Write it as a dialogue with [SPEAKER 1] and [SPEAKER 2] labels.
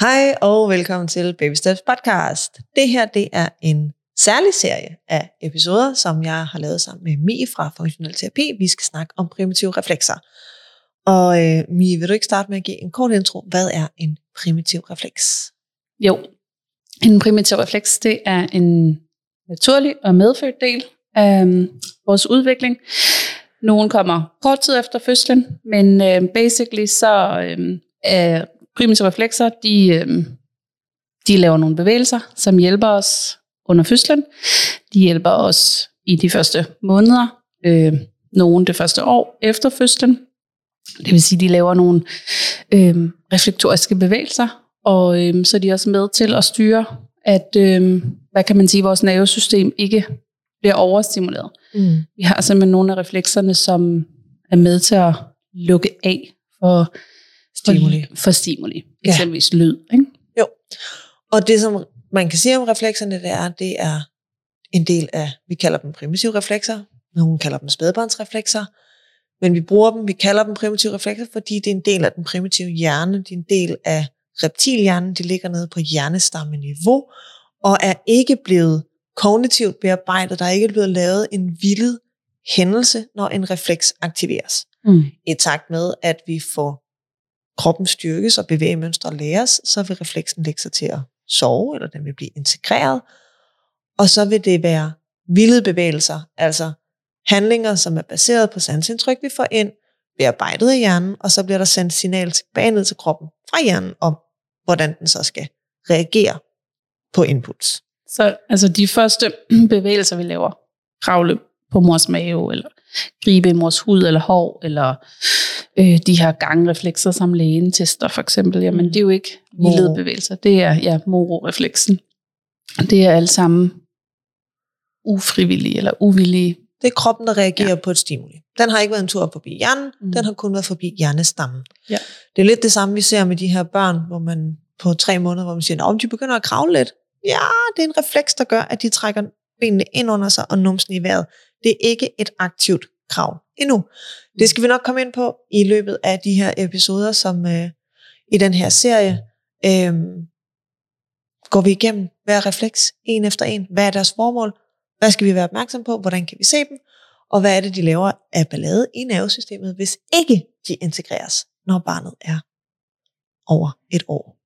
[SPEAKER 1] Hej og velkommen til Baby Steps podcast. Det her det er en særlig serie af episoder, som jeg har lavet sammen med Mie fra Funktionel Terapi. Vi skal snakke om primitive reflekser. Og øh, Mie, vil du ikke starte med at give en kort intro? Hvad er en primitiv refleks?
[SPEAKER 2] Jo, en primitiv refleks, det er en naturlig og medfødt del af øhm, vores udvikling. Nogle kommer kort tid efter fødslen, men øh, basically så øh, er primitive reflekser, de, øh, de laver nogle bevægelser, som hjælper os under fødslen. De hjælper os i de første måneder, øh, nogen det første år efter fødslen. Det vil sige, de laver nogle øh, reflektoriske bevægelser, og øh, så er de også med til at styre, at øh, hvad kan man sige, vores nervesystem ikke bliver overstimuleret. Mm. Vi har simpelthen nogle af reflekserne, som er med til at lukke af for
[SPEAKER 1] Stimuli.
[SPEAKER 2] For, for stimuli. Ja. Eksempelvis lyd. Ikke?
[SPEAKER 1] Jo. Og det, som man kan sige om reflekserne, det er, det er en del af, vi kalder dem primitive reflekser, nogen kalder dem spædbarnsreflekser, men vi bruger dem, vi kalder dem primitive reflekser, fordi det er en del af den primitive hjerne, det er en del af reptilhjernen, de ligger nede på hjernestammeniveau, og er ikke blevet kognitivt bearbejdet, der er ikke blevet lavet en vildet hændelse, når en refleks aktiveres. Mm. I takt med, at vi får kroppen styrkes og bevægemønstre læres, så vil refleksen lægge sig til at sove, eller den vil blive integreret, og så vil det være vilde bevægelser, altså handlinger, som er baseret på sansindtryk, vi får ind, bearbejdet af hjernen, og så bliver der sendt signal tilbage ned til kroppen fra hjernen om, hvordan den så skal reagere på inputs.
[SPEAKER 2] Så altså de første bevægelser, vi laver, kravle på mors mave, eller gribe i mors hud eller hår, eller øh, de her gangreflekser, som lægen tester for eksempel, jamen mm. det er jo ikke vildede bevægelser. Det er ja, mororefleksen. Det er alle sammen ufrivillige eller uvillige.
[SPEAKER 1] Det er kroppen, der reagerer ja. på et stimuli. Den har ikke været en tur forbi hjernen, mm. den har kun været forbi hjernestammen. Ja. Det er lidt det samme, vi ser med de her børn, hvor man på tre måneder, hvor man siger, om de begynder at kravle lidt. Ja, det er en refleks, der gør, at de trækker benene ind under sig og numsen i vejret. Det er ikke et aktivt krav endnu. Det skal vi nok komme ind på i løbet af de her episoder, som øh, i den her serie øh, går vi igennem hver refleks, en efter en. Hvad er deres formål? Hvad skal vi være opmærksom på? Hvordan kan vi se dem? Og hvad er det, de laver af ballade i nervesystemet, hvis ikke de integreres, når barnet er over et år?